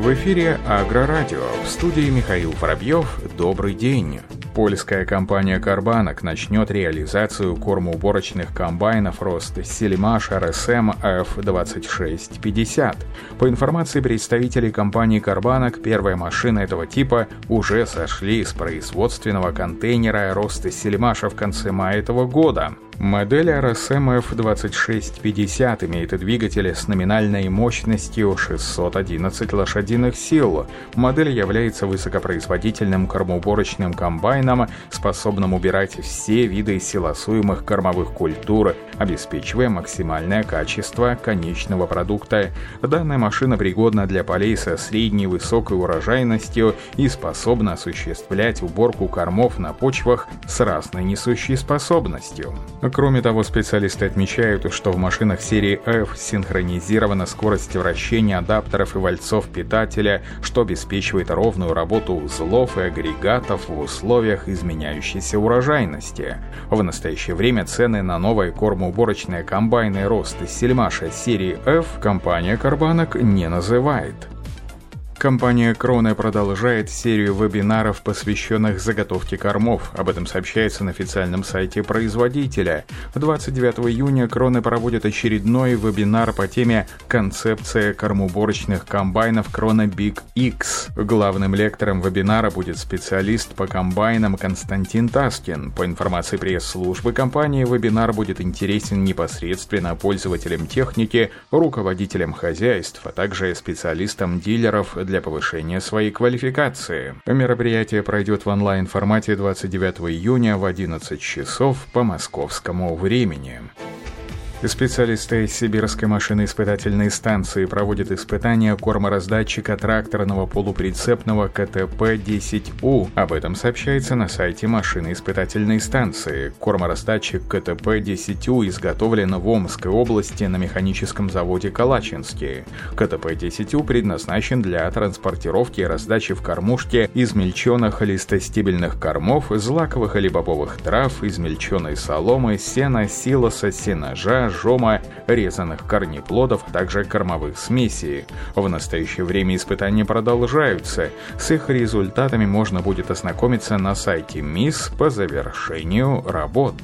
В эфире Агрорадио. В студии Михаил Воробьев. Добрый день. Польская компания «Карбанок» начнет реализацию кормоуборочных комбайнов рост Сельмаш РСМ F2650. По информации представителей компании «Карбанок», первые машины этого типа уже сошли с производственного контейнера роста Сельмаша в конце мая этого года. Модель RSM F2650 имеет двигатель с номинальной мощностью 611 лошадиных сил. Модель является высокопроизводительным кормоуборочным комбайном, способным убирать все виды силосуемых кормовых культур, обеспечивая максимальное качество конечного продукта. Данная машина пригодна для полей со средней высокой урожайностью и способна осуществлять уборку кормов на почвах с разной несущей способностью. Кроме того, специалисты отмечают, что в машинах серии F синхронизирована скорость вращения адаптеров и вальцов питателя, что обеспечивает ровную работу узлов и агрегатов в условиях изменяющейся урожайности. В настоящее время цены на новые кормоуборочные комбайны рост Сельмаша серии F компания Карбанок не называет. Компания Крона продолжает серию вебинаров, посвященных заготовке кормов. Об этом сообщается на официальном сайте производителя. 29 июня Крона проводит очередной вебинар по теме «Концепция кормоуборочных комбайнов Крона Big X». Главным лектором вебинара будет специалист по комбайнам Константин Таскин. По информации пресс-службы компании, вебинар будет интересен непосредственно пользователям техники, руководителям хозяйств, а также специалистам дилеров для повышения своей квалификации. Мероприятие пройдет в онлайн-формате 29 июня в 11 часов по московскому времени. Специалисты Сибирской машино-испытательной станции проводят испытания кормораздатчика тракторного полуприцепного КТП-10У. Об этом сообщается на сайте машино-испытательной станции. Кормораздатчик КТП-10У изготовлен в Омской области на механическом заводе Калачинский. КТП-10У предназначен для транспортировки и раздачи в кормушке измельченных листостебельных кормов, злаковых или бобовых трав, измельченной соломы, сена, силоса, сенажа, жома, резаных корнеплодов, а также кормовых смесей. В настоящее время испытания продолжаются. С их результатами можно будет ознакомиться на сайте МИС по завершению работ.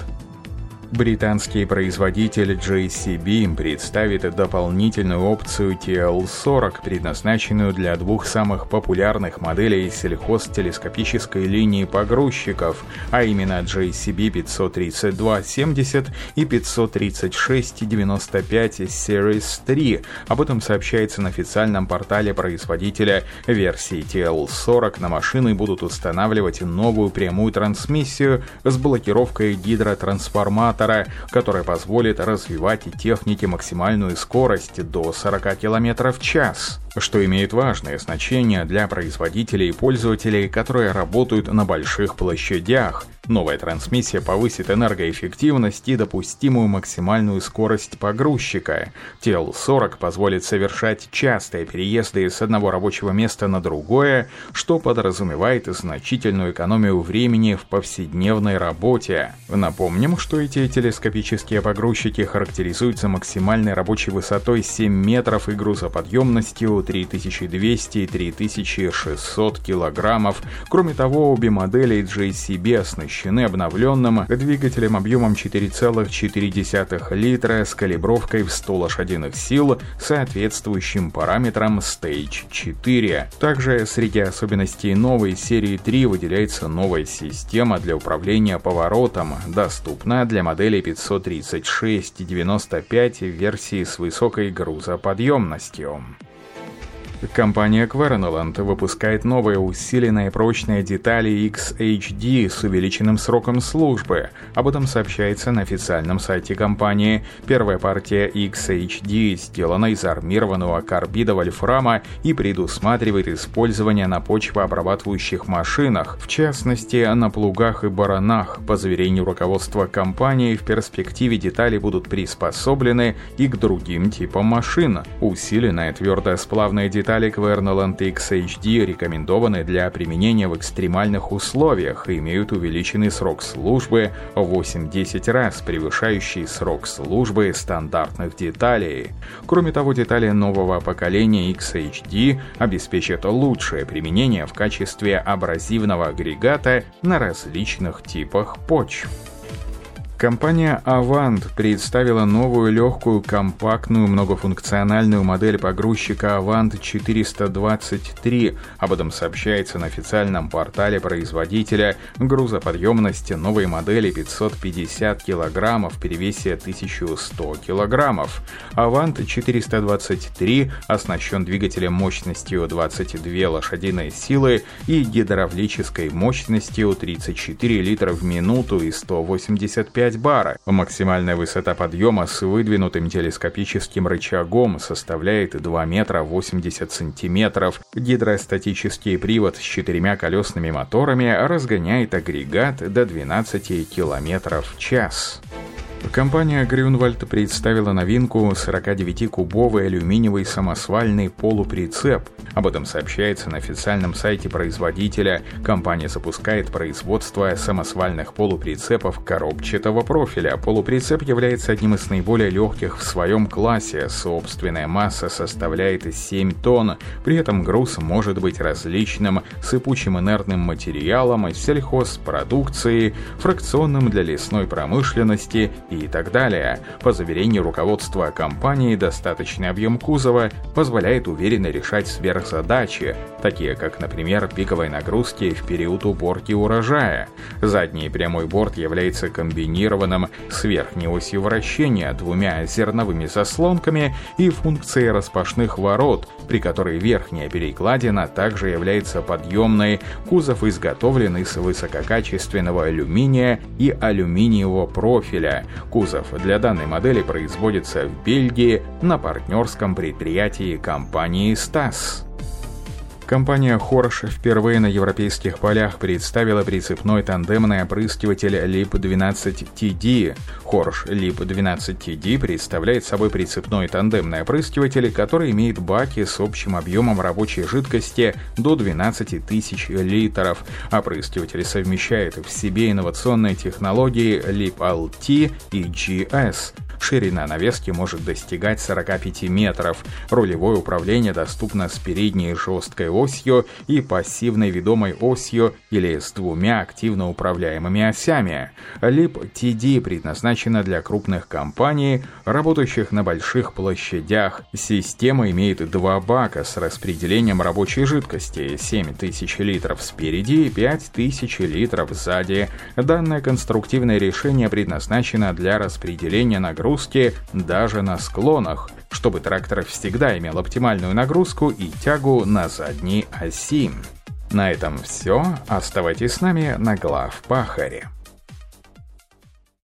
Британский производитель JCB представит дополнительную опцию TL40, предназначенную для двух самых популярных моделей сельхозтелескопической линии погрузчиков, а именно JCB 53270 и 53695 Series 3. Об этом сообщается на официальном портале производителя версии TL40. На машины будут устанавливать новую прямую трансмиссию с блокировкой гидротрансформатора генератора, которая позволит развивать техники максимальную скорость до 40 км в час что имеет важное значение для производителей и пользователей, которые работают на больших площадях. Новая трансмиссия повысит энергоэффективность и допустимую максимальную скорость погрузчика. TL40 позволит совершать частые переезды с одного рабочего места на другое, что подразумевает значительную экономию времени в повседневной работе. Напомним, что эти телескопические погрузчики характеризуются максимальной рабочей высотой 7 метров и грузоподъемностью 3200 и 3600 килограммов. Кроме того, обе модели JCB оснащены обновленным двигателем объемом 4,4 литра с калибровкой в 100 лошадиных сил, соответствующим параметрам Stage 4. Также среди особенностей новой серии 3 выделяется новая система для управления поворотом, доступна для моделей 536 и 95 в версии с высокой грузоподъемностью. Компания Querenaland выпускает новые усиленные прочные детали XHD с увеличенным сроком службы. Об этом сообщается на официальном сайте компании. Первая партия XHD сделана из армированного карбида вольфрама и предусматривает использование на почвообрабатывающих машинах, в частности на плугах и баранах. По заверению руководства компании, в перспективе детали будут приспособлены и к другим типам машин. Усиленная твердосплавная деталь детали Quernoland XHD рекомендованы для применения в экстремальных условиях и имеют увеличенный срок службы в 8-10 раз, превышающий срок службы стандартных деталей. Кроме того, детали нового поколения XHD обеспечат лучшее применение в качестве абразивного агрегата на различных типах почв. Компания Avant представила новую легкую, компактную, многофункциональную модель погрузчика Avant 423. Об этом сообщается на официальном портале производителя. Грузоподъемность новой модели 550 кг в перевесе 1100 кг. Avant 423 оснащен двигателем мощностью 22 лошадиные силы и гидравлической мощностью 34 литра в минуту и 185 5 бара. Максимальная высота подъема с выдвинутым телескопическим рычагом составляет 2 метра 80 сантиметров. Гидростатический привод с четырьмя колесными моторами разгоняет агрегат до 12 километров в час. Компания Грюнвальд представила новинку 49-кубовый алюминиевый самосвальный полуприцеп. Об этом сообщается на официальном сайте производителя. Компания запускает производство самосвальных полуприцепов коробчатого профиля. Полуприцеп является одним из наиболее легких в своем классе. Собственная масса составляет 7 тонн. При этом груз может быть различным, сыпучим инертным материалом, сельхозпродукцией, фракционным для лесной промышленности и так далее. По заверению руководства компании, достаточный объем кузова позволяет уверенно решать сверхзадачи, такие как, например, пиковые нагрузки в период уборки урожая. Задний прямой борт является комбинированным с верхней осью вращения двумя зерновыми заслонками и функцией распашных ворот, при которой верхняя перекладина также является подъемной, кузов изготовлен из высококачественного алюминия и алюминиевого профиля, Кузов для данной модели производится в Бельгии на партнерском предприятии компании «Стас». Компания Хорш впервые на европейских полях представила прицепной тандемный опрыскиватель LIP-12TD. Хорш LIP-12TD представляет собой прицепной тандемный опрыскиватель, который имеет баки с общим объемом рабочей жидкости до 12 тысяч литров. Опрыскиватель совмещает в себе инновационные технологии LIP-LT и GS – Ширина навески может достигать 45 метров. Рулевое управление доступно с передней жесткой осью и пассивной ведомой осью или с двумя активно управляемыми осями. LIP TD предназначена для крупных компаний, работающих на больших площадях. Система имеет два бака с распределением рабочей жидкости 7000 литров спереди и 5000 литров сзади. Данное конструктивное решение предназначено для распределения нагрузки нагрузки даже на склонах, чтобы трактор всегда имел оптимальную нагрузку и тягу на задней оси. На этом все. Оставайтесь с нами на глав Пахаре.